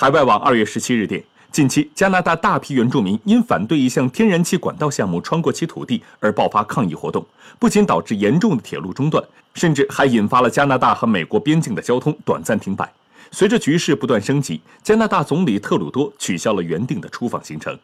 海外网二月十七日电近期加拿大大批原住民因反对一项天然气管道项目穿过其土地而爆发抗议活动不仅导致严重的铁路中断甚至还引发了加拿大和美国边境的交通短暂停摆。随着局势不断升级加拿大总理特鲁多取消了原定的出访行程。